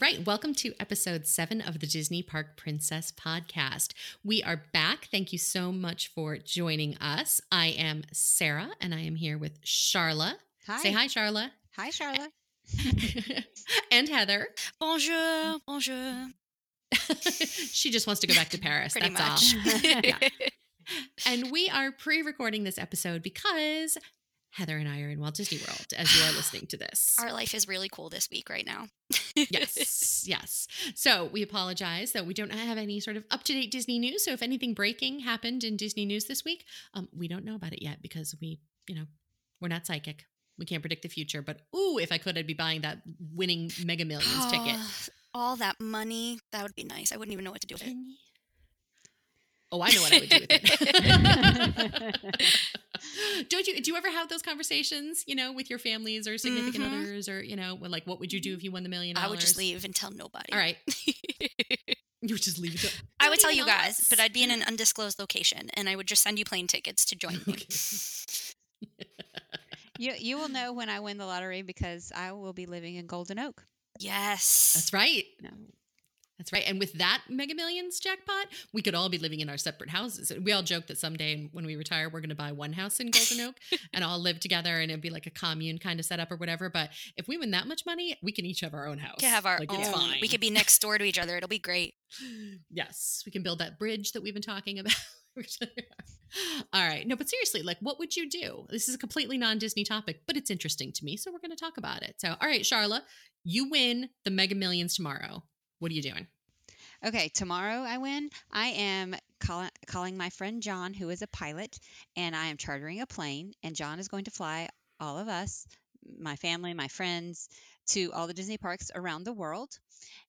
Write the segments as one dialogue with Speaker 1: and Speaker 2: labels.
Speaker 1: All right, welcome to episode seven of the Disney Park Princess podcast. We are back. Thank you so much for joining us. I am Sarah and I am here with Charla.
Speaker 2: Hi.
Speaker 1: Say hi, Charla.
Speaker 2: Hi, Charlotte.
Speaker 1: and Heather.
Speaker 3: Bonjour, bonjour.
Speaker 1: she just wants to go back to Paris.
Speaker 3: Pretty
Speaker 1: That's
Speaker 3: much.
Speaker 1: all. Yeah. And we are pre recording this episode because Heather and I are in Walt Disney World as you are listening to this.
Speaker 3: Our life is really cool this week right now.
Speaker 1: yes, yes. So we apologize that we don't have any sort of up to date Disney news. So if anything breaking happened in Disney news this week, um, we don't know about it yet because we, you know, we're not psychic. We can't predict the future. But ooh, if I could, I'd be buying that winning Mega Millions ticket.
Speaker 3: All that money, that would be nice. I wouldn't even know what to do with it.
Speaker 1: Oh, I know what I would do with it. Don't you? Do you ever have those conversations? You know, with your families or significant
Speaker 3: Mhm.
Speaker 1: others, or you know, like, what would you do if you won the million dollars?
Speaker 3: I would just leave and tell nobody.
Speaker 1: All right, you would just leave it. to-
Speaker 3: I would tell you guys, but I'd be in an undisclosed location and I would just send you plane tickets to join me.
Speaker 2: You you will know when I win the lottery because I will be living in Golden Oak.
Speaker 3: yes.
Speaker 1: That's right.
Speaker 2: No.
Speaker 1: That's right. And with that Mega Millions jackpot, we could all be living in our separate houses. We all joke that someday when we retire, we're going to buy one house in Golden Oak and all live together and it'd be like a commune kind of setup or whatever. But if we win that much money, we can each have our own house.
Speaker 3: We could have our
Speaker 1: Like, it's
Speaker 3: own.
Speaker 1: fine.
Speaker 3: We could be next door to each other. It'll be great.
Speaker 1: yes, we can build that bridge that we've been talking about. All right. No, but seriously, like, what would you do? This is a completely non Disney topic, but it's interesting to me. So we're going to talk about it. So, all right, Charla, you win the Mega Millions tomorrow. What are you doing?
Speaker 2: Okay, tomorrow I win. I am call, calling my friend John, who is a pilot, and I am chartering a plane. And John is going to fly all of us, my family, my friends, to all the Disney parks around the world.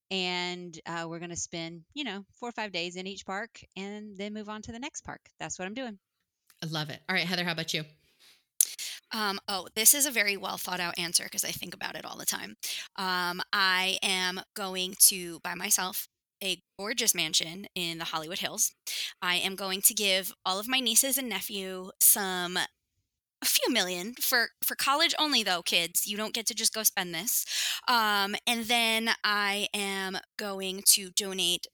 Speaker 2: And uh, we're going to spend, you know, four or five days in each park and then move on to the next park. That's what I'm doing.
Speaker 1: I love it. All right, Heather, how about you?
Speaker 3: Um, oh, this is a very well thought out answer because I think about it all the time. Um, I am going to buy myself a gorgeous mansion in the Hollywood Hills. I am going to give all of my nieces and nephew some a few million for for college only though kids you don't get to just go spend this um, and then i am going to donate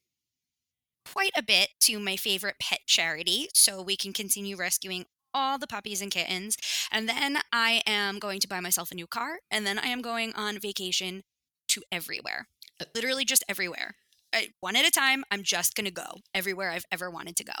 Speaker 3: quite a bit to my favorite pet charity so we can continue rescuing all the puppies and kittens and then I am going to buy myself a new car. And then I am going on vacation to everywhere. Uh, Literally just everywhere. I, one at a time, I'm just going to go everywhere I've ever wanted to go.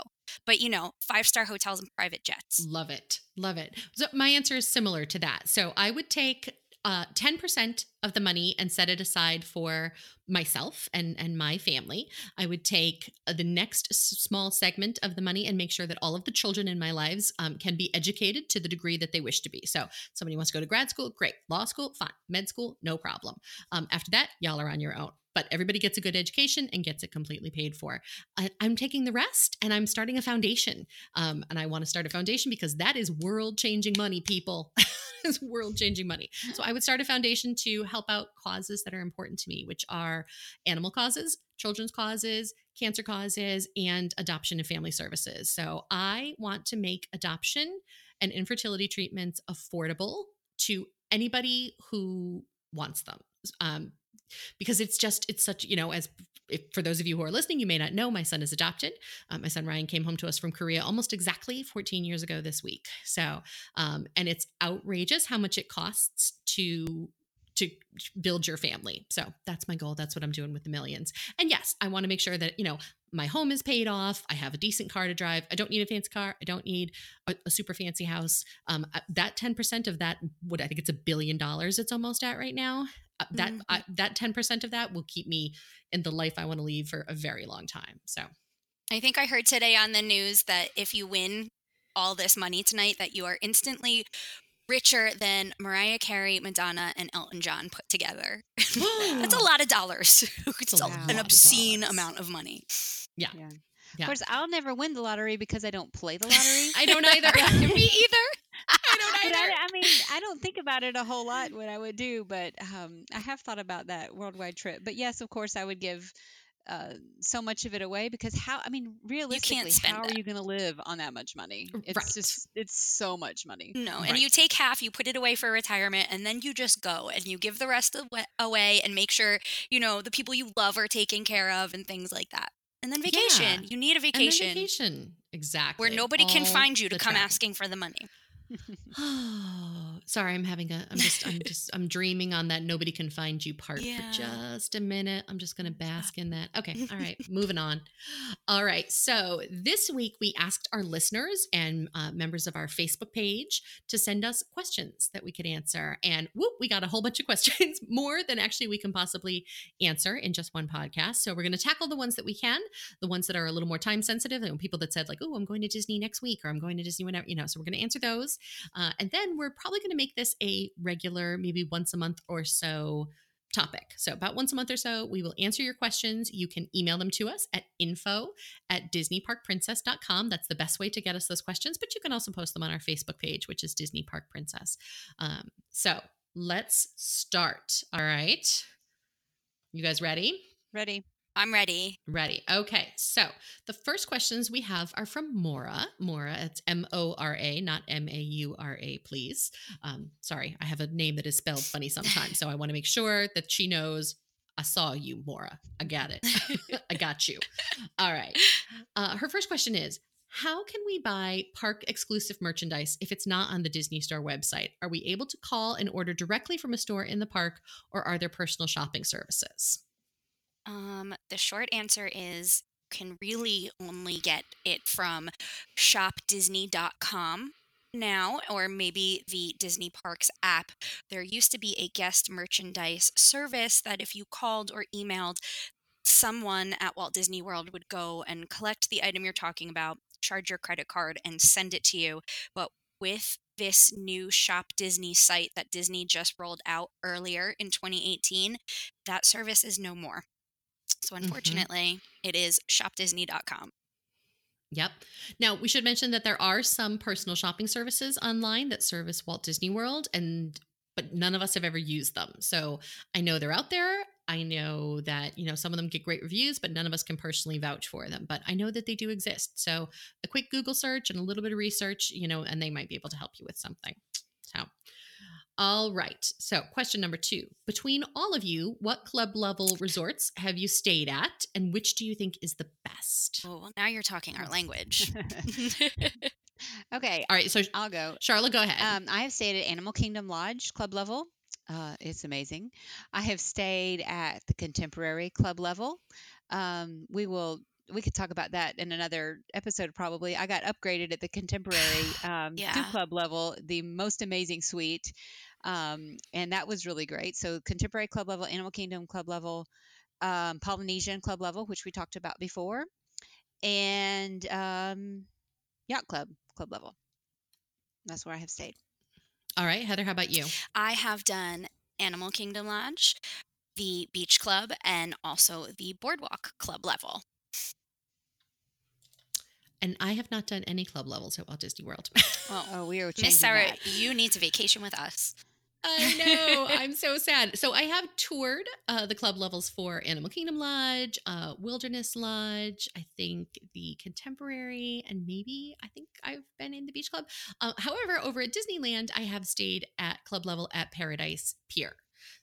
Speaker 3: But, you know, five star hotels and private jets.
Speaker 1: Love it. Love it. So my answer is similar to that. So I would take uh, 10% of the money and set it aside for myself and, and my family. I would take uh, the next small segment of the money and make sure that all of the children in my lives um, can be educated to the degree that they wish to be. So somebody wants to go to grad school, great. Law school, fine. Med school, no problem. Um, after that, y'all are on your own. But everybody gets a good education and gets it completely paid for. I, I'm taking the rest and I'm starting a foundation. Um, and I want to start a foundation because that is world changing money, people. it's world changing money. So I would start a foundation to help out causes that are important to me, which are animal causes, children's causes, cancer causes, and adoption and family services. So I want to make adoption and infertility treatments affordable to anybody who wants them. Um, because it's just it's such you know as if, for those of you who are listening you may not know my son is adopted. Um, my son ryan came home to us from korea almost exactly 14 years ago this week. So um, and it's outrageous how much it costs to to build your family. So that's my goal. That's what i'm doing with the millions. And yes i want to make sure that you know my home is paid off. I have a decent car to drive. I don't need a fancy car. I don't need a, a super fancy house. Um, uh, that 10% of that what i think it's a billion dollars it's almost at right now that
Speaker 3: Mhm.
Speaker 1: I, that 10% of that will keep me in the life i want to lead for a very long time so
Speaker 3: I think I heard today on the news that if you win all this money tonight, that you are instantly richer than Mariah Carey, Madonna, and Elton John put together. That's a lot of dollars. it's
Speaker 1: a
Speaker 3: a- an obscene
Speaker 1: dollars.
Speaker 3: amount of money.
Speaker 2: Yeah.
Speaker 1: Yeah.
Speaker 2: Of course, I'll never win the lottery because I don't play the lottery.
Speaker 1: i don't either
Speaker 3: Me either.
Speaker 1: i don't
Speaker 2: But
Speaker 1: either
Speaker 2: I, I mean, I don't think about it a whole lot what I would do, but um, I have thought about that worldwide trip. But yes, of course, I would give uh, so much of it away because how I mean realistically
Speaker 3: spend
Speaker 2: how are you going to live on that much money? It's
Speaker 1: Right.
Speaker 2: just it's so much money.
Speaker 3: No, and
Speaker 1: Right.
Speaker 3: you take half, you put it away for retirement, and then you just go and you give the rest away and make sure, you know, the people you love are taken care of and things like that. And then vacation.
Speaker 1: Yeah.
Speaker 3: You need a vacation
Speaker 1: vacation. Exactly.
Speaker 3: where nobody can find you to come
Speaker 1: travel.
Speaker 3: asking for the money.
Speaker 1: Oh, sorry. I'm having a. I'm just. I'm just. I'm dreaming on that nobody can find you part
Speaker 3: Yeah.
Speaker 1: for just a minute. I'm just going to bask in that. Okay. All right. moving on. All right. So this week we asked our listeners and uh, members of our Facebook page to send us questions that we could answer, and whoop, we got a whole bunch of questions, more than actually we can possibly answer in just one podcast. So we're going to tackle the ones that we can, the ones that are a little more time sensitive, and people that said like, "Oh, I'm going to Disney next week," or "I'm going to Disney whenever," you know. So we're going to answer those. Uh, and then we're probably going to make this a regular, maybe once a month or so topic. So, about once a month or so, we will answer your questions. You can email them to us at info at disneyparkprincess.com. That's the best way to get us those questions, but you can also post them on our Facebook page, which is Disney Park Princess. Um, so, let's start. All right. You guys ready?
Speaker 2: Ready?
Speaker 3: I'm ready.
Speaker 1: Ready. Okay. So the first questions we have are from Mora. Mora, it's M O R A, not M A U R A, please. Um, sorry, I have a name that is spelled funny sometimes. So I want to make sure that she knows I saw you, Mora. I got it. I got you. All right. Uh, her first question is How can we buy park exclusive merchandise if it's not on the Disney Store website? Are we able to call and order directly from a store in the park, or are there personal shopping services?
Speaker 3: Um, the short answer is you can really only get it from shopdisney.com now or maybe the Disney Parks app. There used to be a guest merchandise service that if you called or emailed someone at Walt Disney World would go and collect the item you're talking about, charge your credit card and send it to you. But with this new Shop Disney site that Disney just rolled out earlier in 2018, that service is no more. So mm-hmm. unfortunately, it is shopdisney.com.
Speaker 1: Yep. Now, we should mention that there are some personal shopping services online that service Walt Disney World and but none of us have ever used them. So, I know they're out there. I know that, you know, some of them get great reviews, but none of us can personally vouch for them, but I know that they do exist. So, a quick Google search and a little bit of research, you know, and they might be able to help you with something. So, all right. So, question number 2. Between all of you, what club level resorts have you stayed at and which do you think is the best?
Speaker 3: Oh, well, now you're talking our language.
Speaker 2: okay,
Speaker 1: All right, so
Speaker 2: I'll go.
Speaker 1: Charlotte, go ahead.
Speaker 2: Um, I have stayed at Animal Kingdom Lodge club level. Uh, it's amazing. I have stayed at the Contemporary club level. Um, we will. We could talk about that in another episode, probably. I got upgraded at the Contemporary um,
Speaker 3: Yeah.
Speaker 2: club level, the most amazing suite, um, and that was really great. So, Contemporary club level, Animal Kingdom club level, um, Polynesian club level, which we talked about before, and um, Yacht Club club level. That's where I have stayed.
Speaker 1: All right, Heather, how about you?
Speaker 3: I have done Animal Kingdom Lodge, the Beach Club, and also the Boardwalk Club level.
Speaker 1: And I have not done any club levels at Walt Disney World.
Speaker 3: Well,
Speaker 2: Oh, we are changing
Speaker 3: Miss Sarah,
Speaker 2: that.
Speaker 3: you need to vacation with us.
Speaker 1: I know. I'm so sad. So I have toured uh, the club levels for Animal Kingdom Lodge, uh, Wilderness Lodge, I think the Contemporary, and maybe I think I've been in the Beach Club. Uh, however, over at Disneyland, I have stayed at club level at Paradise Pier.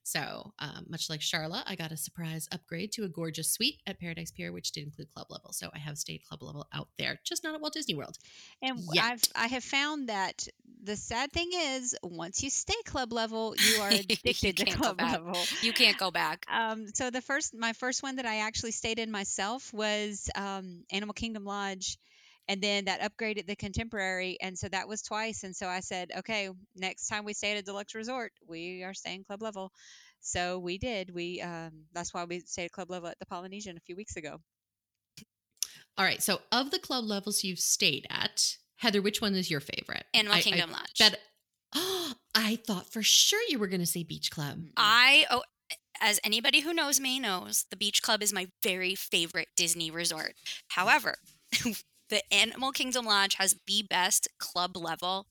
Speaker 1: So, um, much like Charlotte, I got a surprise upgrade to a gorgeous suite at Paradise Pier, which did include club level. So, I have stayed club level out there, just not at Walt Disney World.
Speaker 2: And
Speaker 1: Yet.
Speaker 2: I've I have found that the sad thing is once you stay club level, you are
Speaker 3: You
Speaker 2: to
Speaker 3: can't go
Speaker 2: club
Speaker 3: back.
Speaker 2: level.
Speaker 3: You can't go back.
Speaker 2: Um, so the first my first one that I actually stayed in myself was um, Animal Kingdom Lodge, and then that upgraded the Contemporary, and so that was twice. And so I said, okay, next time we stay at a deluxe resort, we are staying club level. So we did. We um, that's why we stayed at club level at the Polynesian a few weeks ago.
Speaker 1: All right. So, of the club levels you've stayed at, Heather, which one is your favorite?
Speaker 3: Animal
Speaker 1: I- I
Speaker 3: Kingdom Lodge.
Speaker 1: bet- I thought for sure you were going to say Beach Club.
Speaker 3: I, oh, as anybody who knows me knows, the Beach Club is my very favorite Disney resort. However, the Animal Kingdom Lodge has the best club level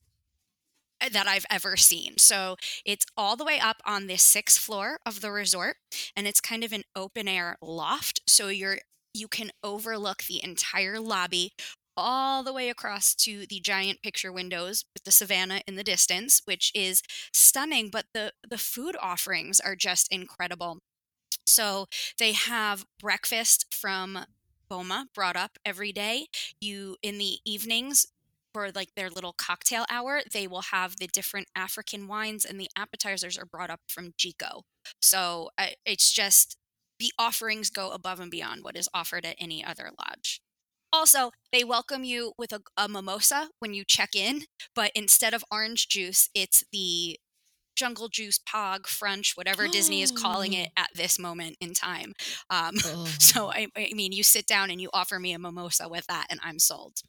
Speaker 3: that I've ever seen. So it's all the way up on the sixth floor of the resort, and it's kind of an open air loft. So you're you can overlook the entire lobby all the way across to the giant picture windows with the savannah in the distance which is stunning but the the food offerings are just incredible. So they have breakfast from boma brought up every day. You in the evenings for like their little cocktail hour they will have the different african wines and the appetizers are brought up from Jiko so it's just the offerings go above and beyond what is offered at any other lodge also, they welcome you with a, a, mimosa when you check in, but instead of orange juice, it's the jungle juice pog french whatever oh. disney is calling it oh. at this moment in time um, oh. so I, I mean you sit down and you offer me a mimosa with that and i'm sold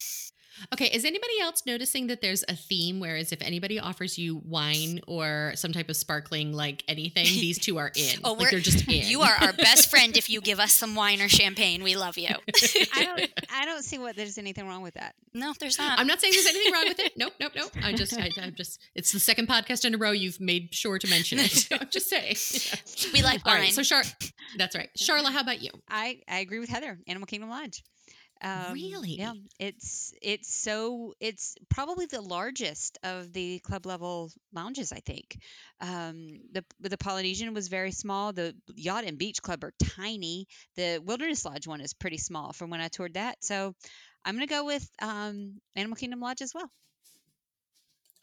Speaker 1: Okay, is anybody else noticing that there's a theme? Whereas if anybody offers you wine or some type of sparkling, like anything, these two are in. oh, like they're just in.
Speaker 3: You are our best friend if you give us some wine or champagne. We love you.
Speaker 2: I don't. I don't see what there's anything wrong with that.
Speaker 3: No, there's not.
Speaker 1: I'm not saying there's anything wrong with it. Nope, nope, nope. I just, I, am just. It's the second podcast in a row you've made sure to mention it. I'm just saying.
Speaker 3: we like wine. All right,
Speaker 1: so Char, that's right. Charla, how about you?
Speaker 2: I I agree with Heather. Animal Kingdom Lodge.
Speaker 1: Um, really?
Speaker 2: Yeah. It's it's so it's probably the largest of the club level lounges. I think. Um, the the Polynesian was very small. The Yacht and Beach Club are tiny. The Wilderness Lodge one is pretty small from when I toured that. So I'm gonna go with um, Animal Kingdom Lodge as well.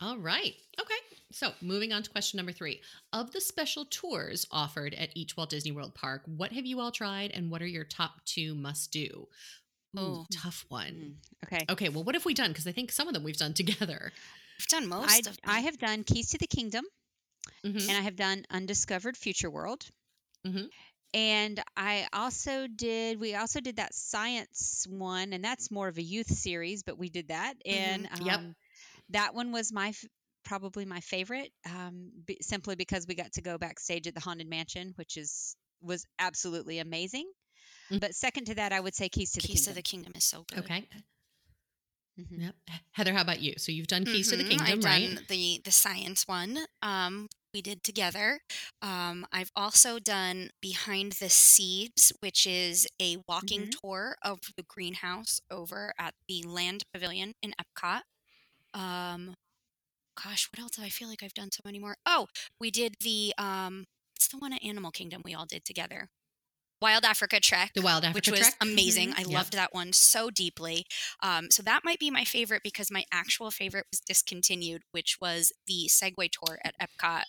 Speaker 1: All right. Okay. So moving on to question number three. Of the special tours offered at each Walt Disney World park, what have you all tried and what are your top two must do? Oh, tough one.
Speaker 2: Mm, okay.
Speaker 1: Okay. Well, what have we done? Because I think some of them we've done together.
Speaker 3: We've done most
Speaker 2: I,
Speaker 3: of them.
Speaker 2: I have done Keys to the Kingdom, mm-hmm. and I have done Undiscovered Future World. Mm-hmm. And I also did. We also did that science one, and that's more of a youth series, but we did that, and mm-hmm. yep. Um, that one was my probably my favorite, um, b- simply because we got to go backstage at the Haunted Mansion, which is was absolutely amazing. Mm-hmm. But second to that, I would say Keys to the
Speaker 3: Keys
Speaker 2: Kingdom.
Speaker 3: to the Kingdom is so good.
Speaker 1: Okay. Mm-hmm. Yep. Heather, how about you? So you've done Keys mm-hmm. to the mm-hmm. Kingdom,
Speaker 3: I've
Speaker 1: right?
Speaker 3: Done the the science one. Um, we did together. Um, I've also done Behind the Seeds, which is a walking mm-hmm. tour of the greenhouse over at the Land Pavilion in Epcot. Um, gosh, what else? I feel like I've done so many more. Oh, we did the um, it's the one at Animal Kingdom we all did together. Wild Africa Trek.
Speaker 1: The Wild Africa
Speaker 3: which
Speaker 1: was
Speaker 3: Trek. amazing. Mm-hmm. I yep. loved that one so deeply. Um, so that might be my favorite because my actual favorite was discontinued, which was the Segway tour at Epcot.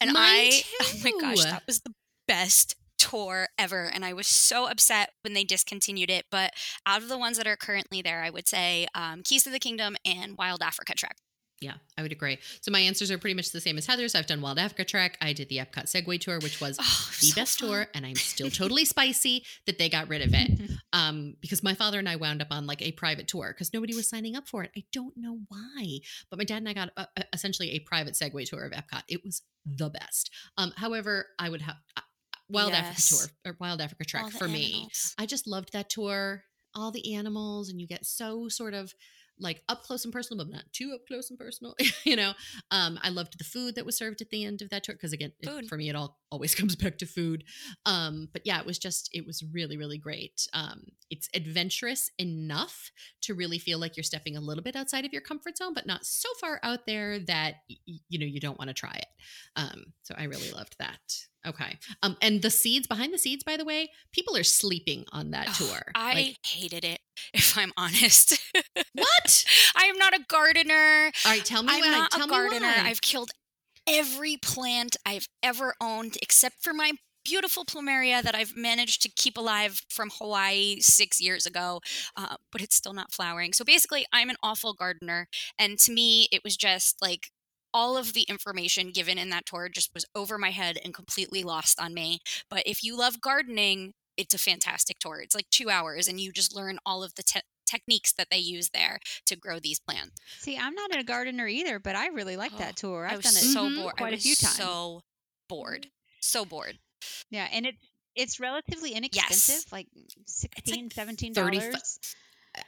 Speaker 3: And Mine I, too. oh my gosh, that was the best tour ever. And I was so upset when they discontinued it. But out of the ones that are currently there, I would say um, Keys to the Kingdom and Wild Africa Trek.
Speaker 1: Yeah, I would agree. So my answers are pretty much the same as Heather's. I've done Wild Africa Trek. I did the Epcot Segway Tour, which was oh, the so best fun. tour, and I'm still totally spicy that they got rid of it. Um, because my father and I wound up on like a private tour because nobody was signing up for it. I don't know why, but my dad and I got a, a, essentially a private Segway tour of Epcot. It was the best. Um, however, I would have uh, Wild yes. Africa Tour or Wild Africa Trek for animals. me. I just loved that tour. All the animals, and you get so sort of like up close and personal, but not too up close and personal. you know, um, I loved the food that was served at the end of that tour because again, it, for me, it all always comes back to food. Um, but yeah, it was just it was really really great. Um, it's adventurous enough to really feel like you're stepping a little bit outside of your comfort zone, but not so far out there that y- you know you don't want to try it. Um, so I really loved that. Okay. Um, and the seeds behind the seeds, by the way, people are sleeping on that oh, tour.
Speaker 3: I like, hated it, if I'm honest.
Speaker 1: what?
Speaker 3: I am not a gardener.
Speaker 1: All right, tell me
Speaker 3: I'm
Speaker 1: why.
Speaker 3: not
Speaker 1: tell
Speaker 3: a gardener. I've killed every plant I've ever owned except for my beautiful plumeria that I've managed to keep alive from Hawaii six years ago, uh, but it's still not flowering. So basically, I'm an awful gardener. And to me, it was just like all of the information given in that tour just was over my head and completely lost on me. But if you love gardening, it's a fantastic tour. It's like two hours, and you just learn all of the te- techniques that they use there to grow these plants.
Speaker 2: See, I'm not a gardener either, but I really like oh, that tour. I've done it
Speaker 3: so
Speaker 2: mm-hmm.
Speaker 3: bored.
Speaker 2: quite a few times.
Speaker 3: So bored, so bored.
Speaker 2: Yeah, and it's it's relatively inexpensive,
Speaker 3: yes.
Speaker 2: like 16 17 dollars.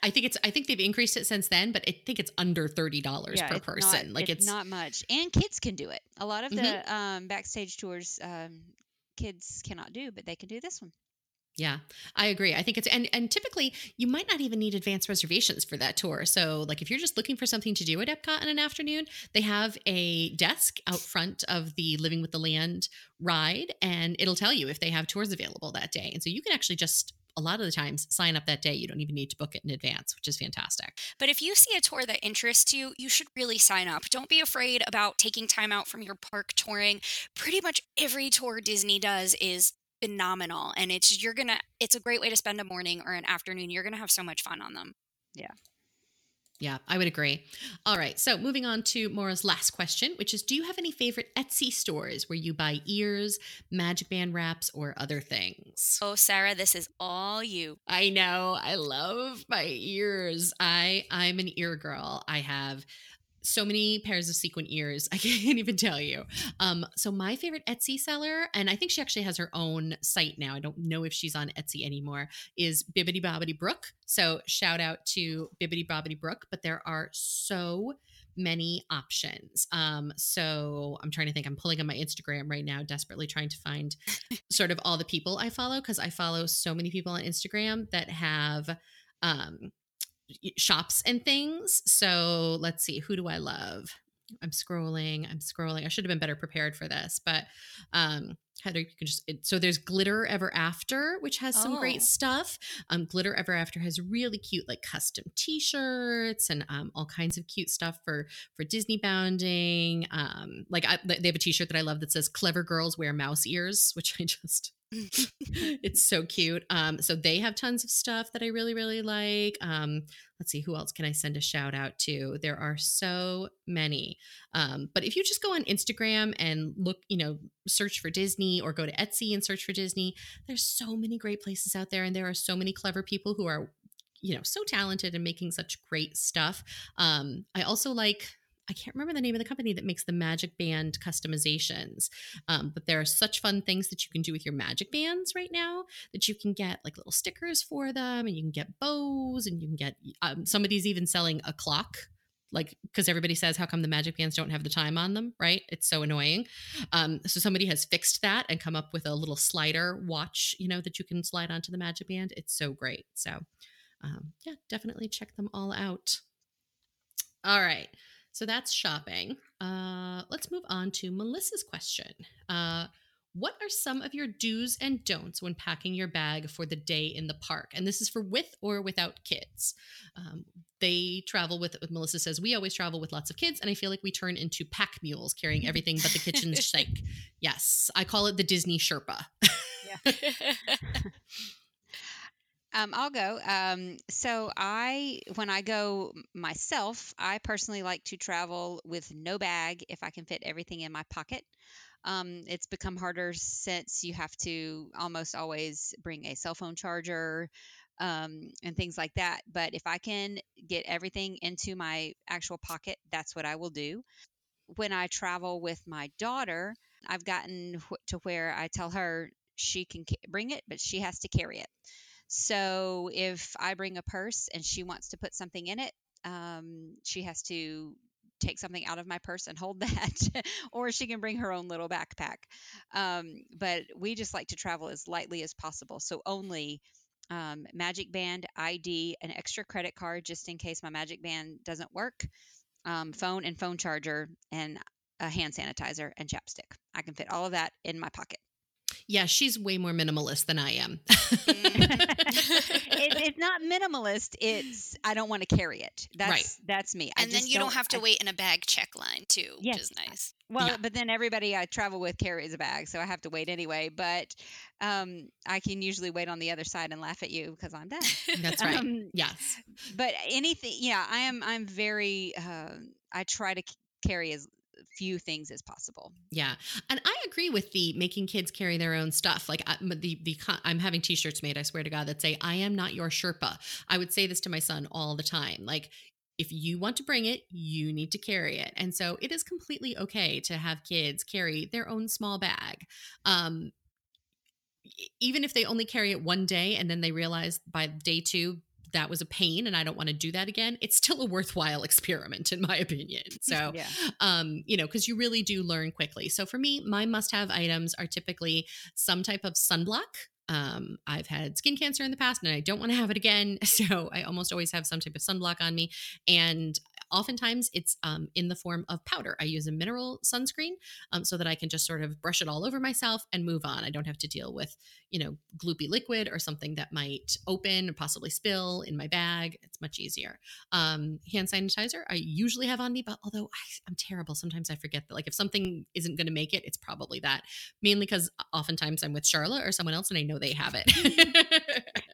Speaker 1: I think it's I think they've increased it since then, but I think it's under thirty dollars
Speaker 2: Yeah,
Speaker 1: per person.
Speaker 2: Not,
Speaker 1: like
Speaker 2: it's,
Speaker 1: it's,
Speaker 2: not much, and kids can do it. A lot of
Speaker 1: Mhm.
Speaker 2: the um, backstage tours, um, kids cannot do, but they can do this one.
Speaker 1: Yeah, I agree. I think it's and and typically you might not even need advanced reservations for that tour. So like if you're just looking for something to do at Epcot in an afternoon, they have a desk out front of the Living with the Land ride, and it'll tell you if they have tours available that day. And so you can actually just a lot of the times sign up that day. You don't even need to book it in advance, which is fantastic.
Speaker 3: But if you see a tour that interests you, you should really sign up. Don't be afraid about taking time out from your park touring. Pretty much every tour Disney does is phenomenal and it's you're to it's a great way to spend a morning or an afternoon. You're going to have so much fun on them.
Speaker 1: Yeah, Yeah, I would agree. All right. So moving on to Mora's last question, which is Do you have any favorite Etsy stores where you buy ears, magic band wraps, or other things?
Speaker 3: Oh, Sarah, this is all you.
Speaker 1: I know. I love my ears. I I'm an ear girl. I have so many pairs of sequin ears. I can't even tell you. Um, so my favorite Etsy seller, and I think she actually has her own site now. I don't know if she's on Etsy anymore. Is Bibbidi Bobbidi Brook. So shout out to Bibbidi Bobbidi Brook. But there are so many options. Um, so I'm trying to think. I'm pulling on my Instagram right now, desperately trying to find sort of all the people I follow because I follow so many people on Instagram that have um shops and things. So let's see, who do I love? I'm scrolling, I'm scrolling. I should have been better prepared for this, but um Heather, you can just it, so there's Glitter Ever After, which has some
Speaker 3: Oh.
Speaker 1: great stuff. Um, Glitter Ever After has really cute like custom T-shirts and um, all kinds of cute stuff for for Disney bounding. Um, like I, they have a T-shirt that I love that says "Clever Girls Wear Mouse Ears," which I just it's so cute. Um, so they have tons of stuff that I really, really like. Um, let's see, who else can I send a shout out to? There are so many. Um, but if you just go on Instagram and look, you know, search for Disney or go to Etsy and search for Disney, there's so many great places out there, and there are so many clever people who are, you know, so talented and making such great stuff. Um, I also like. I can't remember the name of the company that makes the magic band customizations. Um, but there are such fun things that you can do with your magic bands right now that you can get like little stickers for them and you can get bows and you can get um, somebody's even selling a clock like because everybody says how come the magic bands don't have the time on them? Right? It's so annoying. Um, so somebody has fixed that and come up with a little slider watch you know that you can slide onto the magic band. It's so great. So um, yeah definitely check them all out. All right so that's shopping. Uh, let's move on to Melissa's question. Uh, what are some of your do's and don'ts when packing your bag for the day in the park? And this is for with or without kids. Um, they travel with, Melissa says, we always travel with lots of kids, and I feel like we turn into pack mules carrying everything but the kitchen sink. Yes, I call it the Disney Sherpa.
Speaker 2: Um, I'll go. Um, so I, when I go myself, I personally like to travel with no bag if I can fit everything in my pocket. Um, it's become harder since you have to almost always bring a cell phone charger um, and things like that. But if I can get everything into my actual pocket, that's what I will do. When I travel with my daughter, I've gotten to where I tell her she can ca- bring it, but she has to carry it. So if I bring a purse and she wants to put something in it, um, she has to take something out of my purse and hold that, or she can bring her own little backpack. Um, but we just like to travel as lightly as possible. So only um, Magic Band, ID, an extra credit card just in case my Magic Band doesn't work, um, phone and phone charger, and a hand sanitizer and chapstick. I can fit all of that in my pocket.
Speaker 1: Yeah, she's way more minimalist than I am.
Speaker 2: it, it's not minimalist. It's I don't want to carry it. That's
Speaker 1: Right.
Speaker 2: that's me. I
Speaker 3: and then
Speaker 2: just
Speaker 3: you don't have to
Speaker 2: I-
Speaker 3: wait in a bag check line too, which is nice.
Speaker 2: Well,
Speaker 1: Yeah.
Speaker 2: but then everybody I travel with carries a bag, so I have to wait anyway. But um, I can usually wait on the other side and laugh at you because I'm done.
Speaker 1: That's right.
Speaker 2: Um,
Speaker 1: yes.
Speaker 2: but anything, yeah, I am. I'm very. Uh, I try to carry as few things as possible.
Speaker 1: Yeah, and I agree with the making kids carry their own stuff. Like I, m- the the I'm having T-shirts made. I swear to God that say "I am not your Sherpa." I would say this to my son all the time. Like if you want to bring it, you need to carry it, and so it is completely okay to have kids carry their own small bag. Um, even if they only carry it one day and then they realize by day two that was a pain and I don't want to do that again, it's still a worthwhile experiment in my opinion. So,
Speaker 2: Yeah.
Speaker 1: um, you know, because you really do learn quickly. So for me, my must-have items are typically some type of sunblock. Um, I've had skin cancer in the past and I don't want to have it again. So I almost always have some type of sunblock on me. And oftentimes it's um, in the form of powder. I use a mineral sunscreen um, so that I can just sort of brush it all over myself and move on. I don't have to deal with, you know, gloopy liquid or something that might open or possibly spill in my bag. It's much easier. Um, hand sanitizer, I usually have on me, but although I, I'm terrible, sometimes I forget that. Like if something isn't going to make it, it's probably that. Mainly because oftentimes I'm with Charlotte or someone else and I know they have it.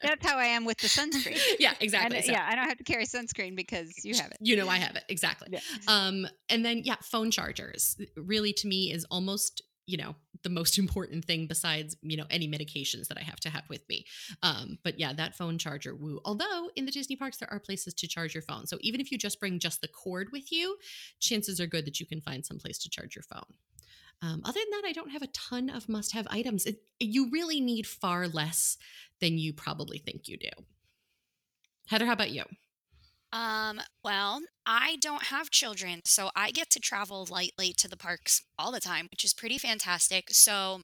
Speaker 2: That's how I am with the sunscreen.
Speaker 1: yeah, exactly.
Speaker 2: don't-
Speaker 1: So
Speaker 2: yeah, I don't have to carry sunscreen because you have it.
Speaker 1: You know I have it. Exactly.
Speaker 2: Yeah.
Speaker 1: Um, and then yeah, phone chargers really to me is almost you know the most important thing besides you know any medications that I have to have with me. Um, but yeah, that phone charger woo. Although in the Disney parks there are places to charge your phone, so even if you just bring just the cord with you, chances are good that you can find some place to charge your phone. Um, other than that, I don't have a ton of must-have items. It, you really need far less than you probably think you do. Heather, how about you?
Speaker 3: Um, well, I don't have children, so I get to travel lightly to the parks all the time, which is pretty fantastic. So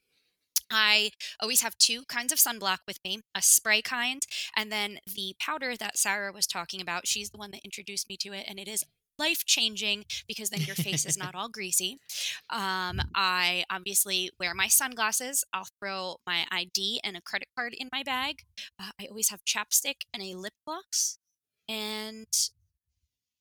Speaker 3: I always have two kinds of sunblock with me, a spray kind, and then the powder that Sarah was talking about. She's the one that introduced me to it, and it is life changing because then your face is not all greasy. Um, I obviously wear my sunglasses. I'll throw my ID and a credit card in my bag. Uh, I always have chapstick and a lip gloss and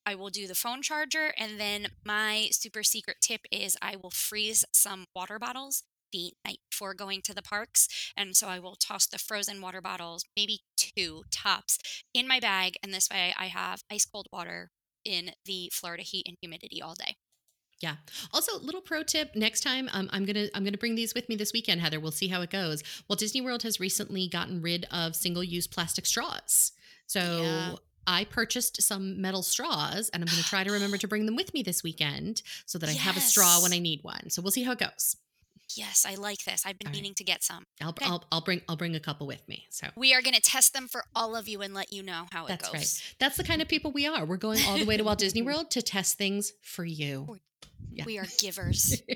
Speaker 3: I will do the phone charger. And then my super secret tip is I will freeze some water bottles the night before going to the parks. And so I will toss the frozen water bottles, maybe two tops, in my bag. And this way I have ice cold water in the Florida heat and humidity all day.
Speaker 1: Yeah. Also, little pro tip: next time, um, I'm gonna I'm gonna bring these with me this weekend, Heather. We'll see how it goes. Well, Disney World has recently gotten rid of single-use plastic straws, so.
Speaker 3: Yeah.
Speaker 1: I purchased some metal straws and I'm going to try to remember to bring them with me this weekend so that I have a straw when I need one. So we'll see how it goes.
Speaker 3: Yes, I like this. I've been
Speaker 1: All right.
Speaker 3: meaning to get some.
Speaker 1: I'll,
Speaker 3: Okay.
Speaker 1: I'll, I'll bring I'll bring a couple with me. So
Speaker 3: We are going to test them for all of you and let you know how it goes.
Speaker 1: that's right. That's the kind of people we are. We're going all the way to Walt Disney World to test things for you. Yeah.
Speaker 3: We are givers.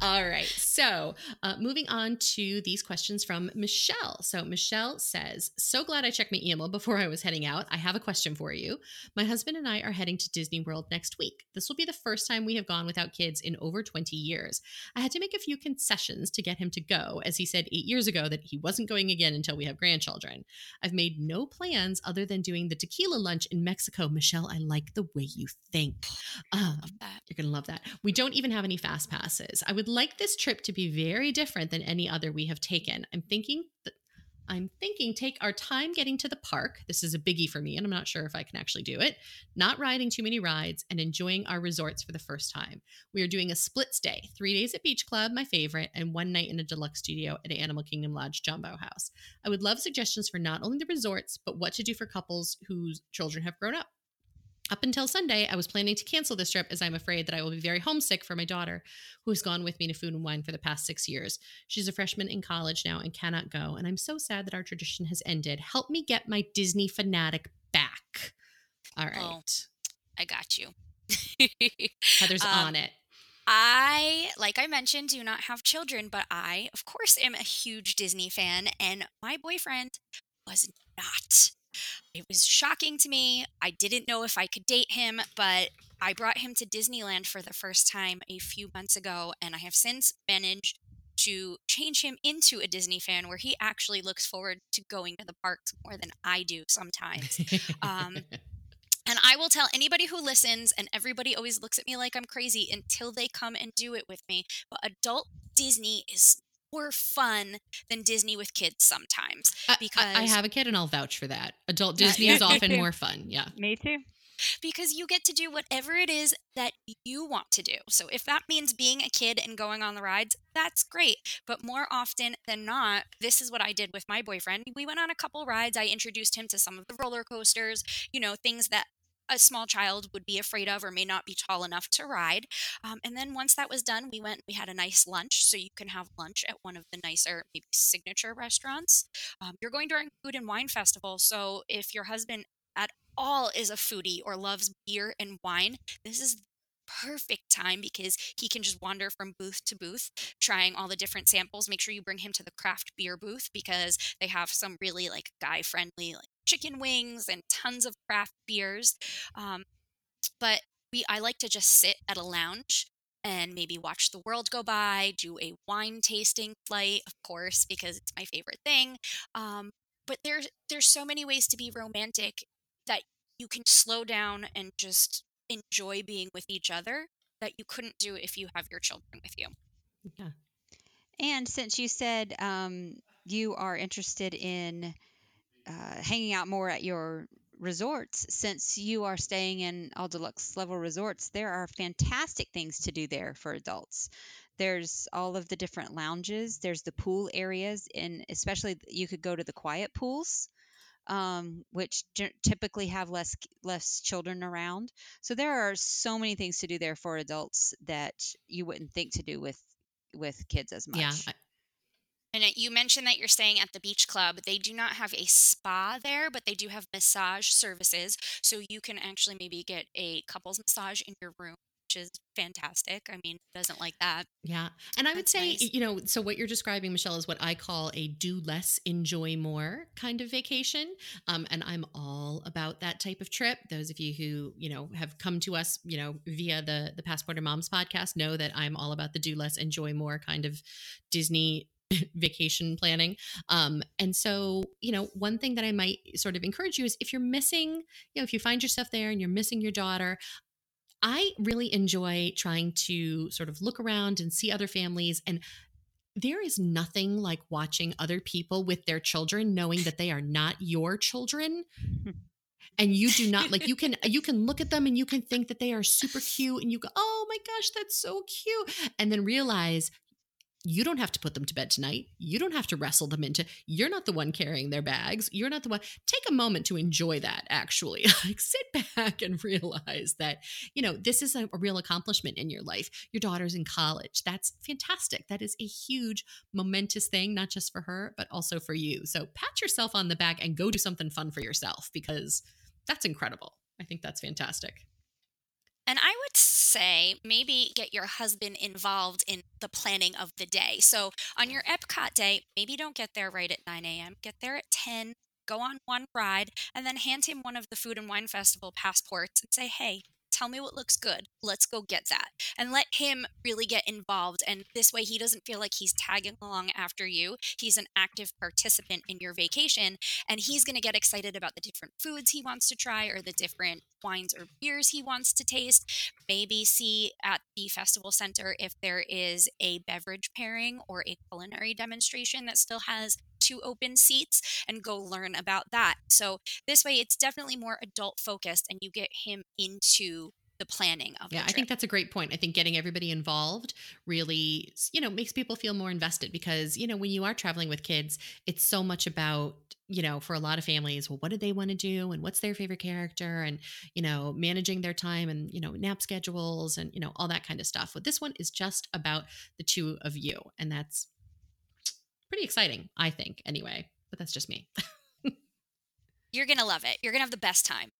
Speaker 1: All right. So, uh, moving on to these questions from Michelle. So, Michelle says, So glad I checked my email before I was heading out. I have a question for you. My husband and I are heading to Disney World next week. This will be the first time we have gone without kids in over 20 years. I had to make a few concessions to get him to go, as he said eight years ago that he wasn't going again until we have grandchildren. I've made no plans other than doing the tequila lunch in Mexico. Michelle, I like the way you think. Um, you're going to love that. We don't even have any fast passes. I would like this trip to be very different than any other we have taken. I'm thinking that I'm thinking take our time getting to the park. This is a biggie for me and I'm not sure if I can actually do it. Not riding too many rides and enjoying our resorts for the first time. We are doing a split stay, 3 days at Beach Club, my favorite, and one night in a deluxe studio at Animal Kingdom Lodge Jambo House. I would love suggestions for not only the resorts, but what to do for couples whose children have grown up. Up until Sunday, I was planning to cancel this trip as I'm afraid that I will be very homesick for my daughter, who has gone with me to Food and Wine for the past six years. She's a freshman in college now and cannot go, and I'm so sad that our tradition has ended. Help me get my Disney fanatic back. All right.
Speaker 3: Oh. I got you.
Speaker 1: Heather's
Speaker 3: Um,
Speaker 1: on it.
Speaker 3: I, like I mentioned, do not have children, but I, of course, am a huge Disney fan, and my boyfriend was not. It was shocking to me. I didn't know if I could date him, but I brought him to Disneyland for the first time a few months ago, and I have since managed to change him into a Disney fan where he actually looks forward to going to the parks more than I do sometimes. um, And I will tell anybody who listens, and everybody always looks at me like I'm crazy until they come and do it with me. But adult Disney is more fun than Disney with kids sometimes.
Speaker 1: I- I, I have a kid and I'll vouch for that. Adult Disney
Speaker 2: yeah,
Speaker 1: is often
Speaker 2: too.
Speaker 1: more fun. Yeah.
Speaker 2: Me too.
Speaker 3: because you get to do whatever it is that you want to do. So if that means being a kid and going on the rides, that's great. But more often than not, this is what I did with my boyfriend. We went on a couple rides. I introduced him to some of the roller coasters, you know, things that a small child would be afraid of or may not be tall enough to ride. Um, and then once that was done, we went, we had a nice lunch. So you can have lunch at one of the nicer, maybe signature restaurants. Um, you're going during Food and Wine Festival. So if your husband at all is a foodie or loves beer and wine, this is perfect time because he can just wander from booth to booth trying all the different samples make sure you bring him to the craft beer booth because they have some really like guy friendly like chicken wings and tons of craft beers. Um, but we, I like to just sit at a lounge and maybe watch the world go by, do a wine tasting flight, of course, because it's my favorite thing. Um, but there's there's so many ways to be romantic that you can slow down and just enjoy being with each other that you couldn't do if you have your children with you.
Speaker 1: Yeah.
Speaker 2: And since you said um, you are interested in uh, hanging out more at your resorts, since you are staying in all deluxe level resorts, there are fantastic things to do there for adults. There's all of the different lounges. There's the pool areas, and especially you could go to the quiet pools, um, which typically have less less children around. So there are so many things to do there for adults that you wouldn't think to do with with kids as much.
Speaker 1: Yeah.
Speaker 3: And uh, you mentioned that you're staying at the beach club. They do not have a spa there, but they do have massage services. So you can actually maybe get a couples massage in your room, which is fantastic. I mean, doesn't like that?
Speaker 1: Yeah. And I would say,
Speaker 3: nice.
Speaker 1: you know, so what you're describing, Michelle, is what I call a do less, enjoy more kind of vacation. Um, and I'm all about that type of trip. Those of you who, you know, have come to us, you know, via the the Passporter Moms podcast know that I'm all about the do less, enjoy more kind of Disney vacation planning. Um, and so, you know, one thing that I might sort of encourage you is if you're missing, you know, if you find yourself there and you're missing your daughter, I really enjoy trying to sort of look around and see other families and there is nothing like watching other people with their children knowing that they are not your children. And you do not like you can you can look at them and you can think that they are super cute and you go oh my gosh that's so cute and then realize you don't have to put them to bed tonight. You don't have to wrestle them into. You're not the one carrying their bags. You're not the one. Take a moment to enjoy that actually. Like sit back and realize that, you know, this is a, a real accomplishment in your life. Your daughter's in college. That's fantastic. That is a huge momentous thing not just for her, but also for you. So pat yourself on the back and go do something fun for yourself because that's incredible. I think that's fantastic.
Speaker 3: And I would say maybe get your husband involved in the planning of the day. So on your Epcot day, maybe don't get there right at 9 a.m., get there at 10, go on one ride, and then hand him one of the Food and Wine Festival passports and say, hey, tell me what looks good. Let's go get that. And let him really get involved. And this way, he doesn't feel like he's tagging along after you. He's an active participant in your vacation, and he's going to get excited about the different foods he wants to try or the different wines or beers he wants to taste. Maybe see at the festival center if there is a beverage pairing or a culinary demonstration that still has two open seats and go learn about that. So this way it's definitely more adult focused and you get him into the planning of
Speaker 1: Yeah, I think that's a great point. I think getting everybody involved really, you know, makes people feel more invested because, you know, when you are traveling with kids, it's so much about, you know, for a lot of families, well, what do they want to do and what's their favorite character and, you know, managing their time and, you know, nap schedules and, you know, all that kind of stuff. But this one is just about the two of you. And that's pretty exciting, I think, anyway. But that's just me.
Speaker 3: You're going to love it. You're going to have the best time.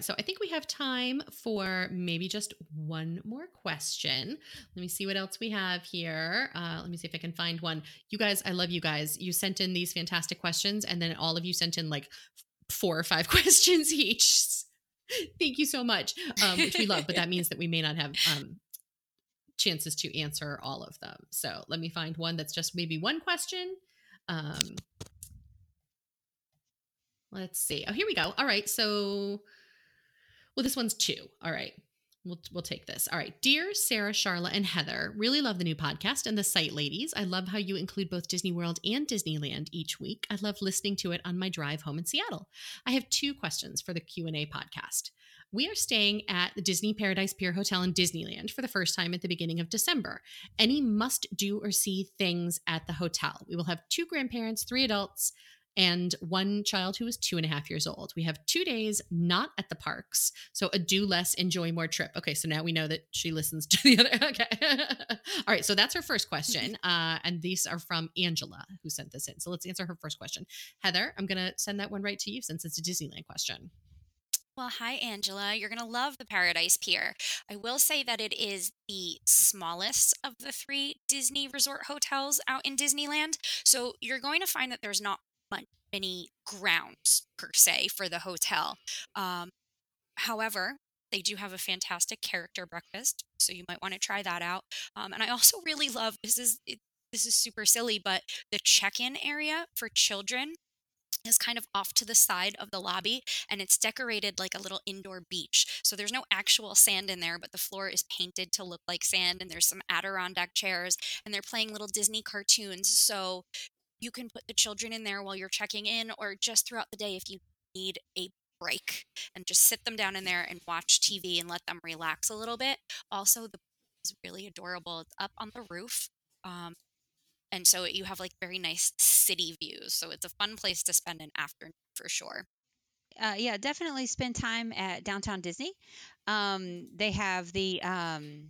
Speaker 1: So I think we have time for maybe just one more question. Let me see what else we have here. Uh, let me see if I can find one. You guys, I love you guys. You sent in these fantastic questions, and then all of you sent in like four or five questions each. Thank you so much, um, which we love, but that means that we may not have um, chances to answer all of them. So let me find one that's just maybe one question. Um, let's see. Oh, here we go. All right. So well, this one's two. All right. We'll, we'll take this. All right. Dear Sarah, Charla, and Heather, really love the new podcast and the site ladies. I love how you include both Disney World and Disneyland each week. I love listening to it on my drive home in Seattle. I have two questions for the Q&A podcast. We are staying at the Disney Paradise Pier Hotel in Disneyland for the first time at the beginning of December. Any must do or see things at the hotel? We will have two grandparents, three adults, and one child who is two and a half years old. We have two days not at the parks. So a do less, enjoy more trip. Okay, so now we know that she listens to the other. Okay. All right, so that's her first question. Uh, and these are from Angela, who sent this in. So let's answer her first question. Heather, I'm going to send that one right to you since it's a Disneyland question.
Speaker 3: Well, hi, Angela. You're going to love the Paradise Pier. I will say that it is the smallest of the three Disney resort hotels out in Disneyland. So you're going to find that there's not many grounds per se for the hotel. Um, however, they do have a fantastic character breakfast, so you might want to try that out. Um, and I also really love this is it, this is super silly, but the check-in area for children is kind of off to the side of the lobby and it's decorated like a little indoor beach. So there's no actual sand in there, but the floor is painted to look like sand and there's some Adirondack chairs and they're playing little Disney cartoons. So you can put the children in there while you're checking in or just throughout the day if you need a break and just sit them down in there and watch TV and let them relax a little bit. Also, the is really adorable. It's up on the roof. Um, and so you have like very nice city views. So it's a fun place to spend an afternoon for sure.
Speaker 2: Uh, yeah, definitely spend time at downtown Disney. Um, they have the um,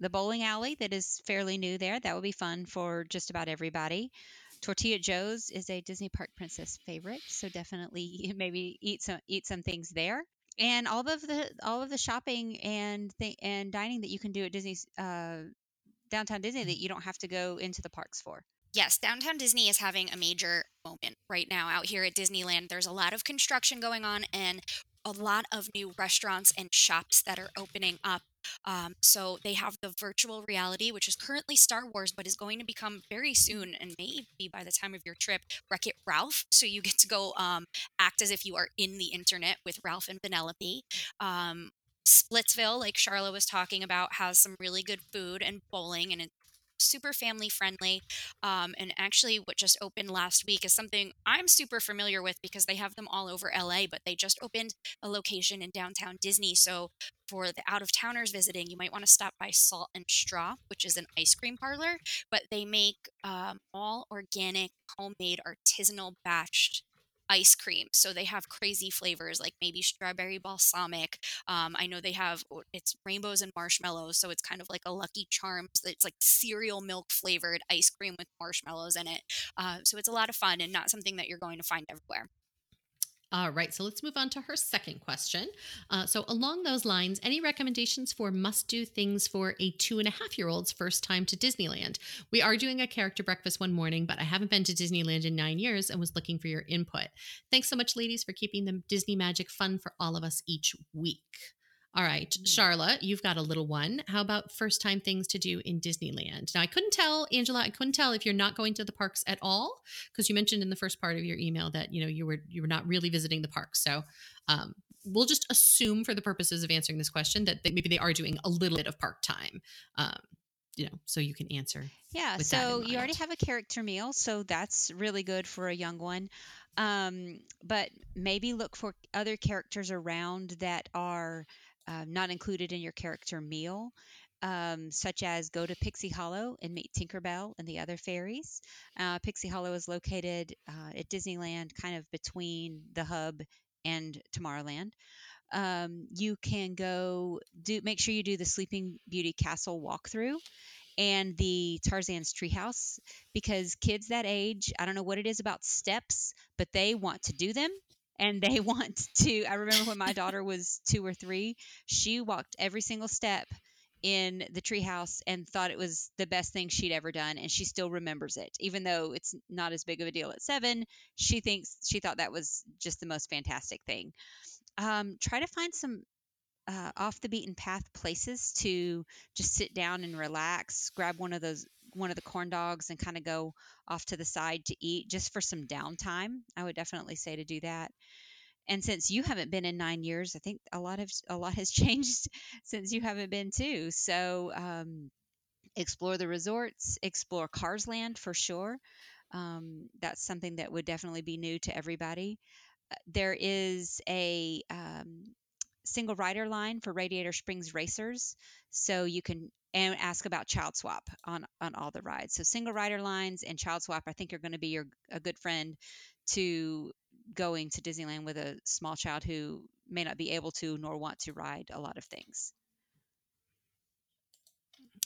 Speaker 2: the bowling alley that is fairly new there. That would be fun for just about everybody. Tortilla Joe's is a Disney Park Princess favorite, so definitely maybe eat some eat some things there. And all of the all of the shopping and th- and dining that you can do at Disney's uh, downtown Disney that you don't have to go into the parks for.
Speaker 3: Yes, downtown Disney is having a major moment right now out here at Disneyland. There's a lot of construction going on and a lot of new restaurants and shops that are opening up. Um, so they have the virtual reality, which is currently Star Wars, but is going to become very soon, and maybe by the time of your trip, Wreck It Ralph. So you get to go um, act as if you are in the internet with Ralph and Penelope. Um, Splitsville, like Charla was talking about, has some really good food and bowling, and super family friendly. Um, and actually, what just opened last week is something I'm super familiar with because they have them all over LA, but they just opened a location in downtown Disney. So for the out of towners visiting, you might want to stop by Salt and Straw, which is an ice cream parlor, but they make um, all organic, homemade, artisanal batched ice cream. So they have crazy flavors like maybe strawberry balsamic. Um, I know they have it's rainbows and marshmallows, so it's kind of like a Lucky Charms. It's like cereal milk flavored ice cream with marshmallows in it. Uh, so it's a lot of fun and not something that you're going to find everywhere.
Speaker 1: All right, so let's move on to her second question. Uh, so, along those lines, any recommendations for must do things for a two and a half year old's first time to Disneyland? We are doing a character breakfast one morning, but I haven't been to Disneyland in nine years and was looking for your input. Thanks so much, ladies, for keeping the Disney magic fun for all of us each week. All right, mm. Charlotte, you've got a little one. How about first time things to do in Disneyland? Now, I couldn't tell, Angela, I couldn't tell if you're not going to the parks at all because you mentioned in the first part of your email that you know you were you were not really visiting the parks. So, um, we'll just assume for the purposes of answering this question that they, maybe they are doing a little bit of park time. Um, you know, so you can answer.
Speaker 2: Yeah. So you already have a character meal, so that's really good for a young one. Um, but maybe look for other characters around that are uh, not included in your character meal, um, such as go to Pixie Hollow and meet Tinkerbell and the other fairies. Uh, Pixie Hollow is located uh, at Disneyland, kind of between the hub and Tomorrowland. Um, you can go do make sure you do the Sleeping Beauty Castle walkthrough and the Tarzan's treehouse because kids that age, I don't know what it is about steps, but they want to do them and they want to i remember when my daughter was two or three she walked every single step in the treehouse and thought it was the best thing she'd ever done and she still remembers it. Even though it's not as big of a deal at seven she thinks she thought that was just the most fantastic thing. Um, try to find some uh, off the beaten path places to just sit down and relax grab one of those one of the corn dogs and kind of go off to the side to eat just for some downtime. I would definitely say to do that. And since you haven't been in nine years, I think a lot of a lot has changed since you haven't been too. So um, explore the resorts, explore Cars Land for sure. Um, that's something that would definitely be new to everybody. Uh, there is a um, single rider line for Radiator Springs racers, so you can and ask about child swap on on all the rides. So single rider lines and child swap, I think, are going to be your a good friend to going to Disneyland with a small child who may not be able to nor want to ride a lot of things.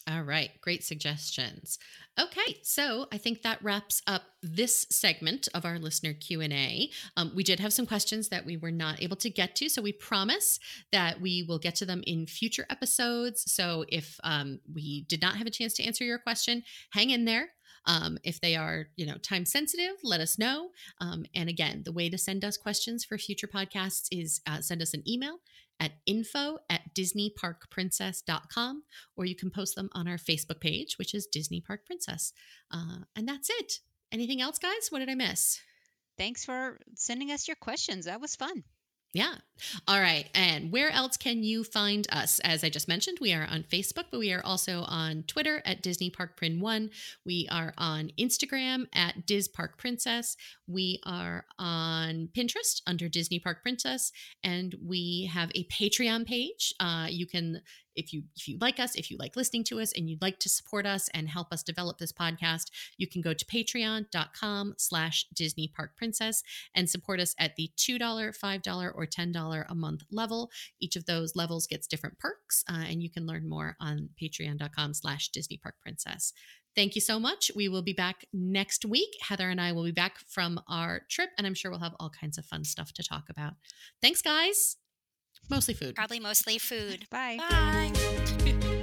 Speaker 1: All right, great suggestions. Okay, so I think that wraps up this segment of our listener Q and A. Um, we did have some questions that we were not able to get to, so we promise that we will get to them in future episodes. So if um, we did not have a chance to answer your question, hang in there. Um, if they are, you know, time sensitive, let us know. Um, and again, the way to send us questions for future podcasts is uh, send us an email at info at disneyparkprincess.com or you can post them on our Facebook page, which is Disney Park Princess. Uh, and that's it. Anything else, guys? What did I miss?
Speaker 2: Thanks for sending us your questions. That was fun.
Speaker 1: Yeah. All right. And where else can you find us? As I just mentioned, we are on Facebook, but we are also on Twitter at Disney Park Prin One. We are on Instagram at Diz Park Princess. We are on Pinterest under Disney Park Princess, and we have a Patreon page. Uh, you can if you if you like us if you like listening to us and you'd like to support us and help us develop this podcast you can go to patreon.com slash disney park princess and support us at the $2 $5 or $10 a month level each of those levels gets different perks uh, and you can learn more on patreon.com slash disney park princess Thank you so much. We will be back next week. Heather and I will be back from our trip, and I'm sure we'll have all kinds of fun stuff to talk about. Thanks, guys. Mostly food.
Speaker 3: Probably mostly food.
Speaker 2: Bye.
Speaker 3: Bye.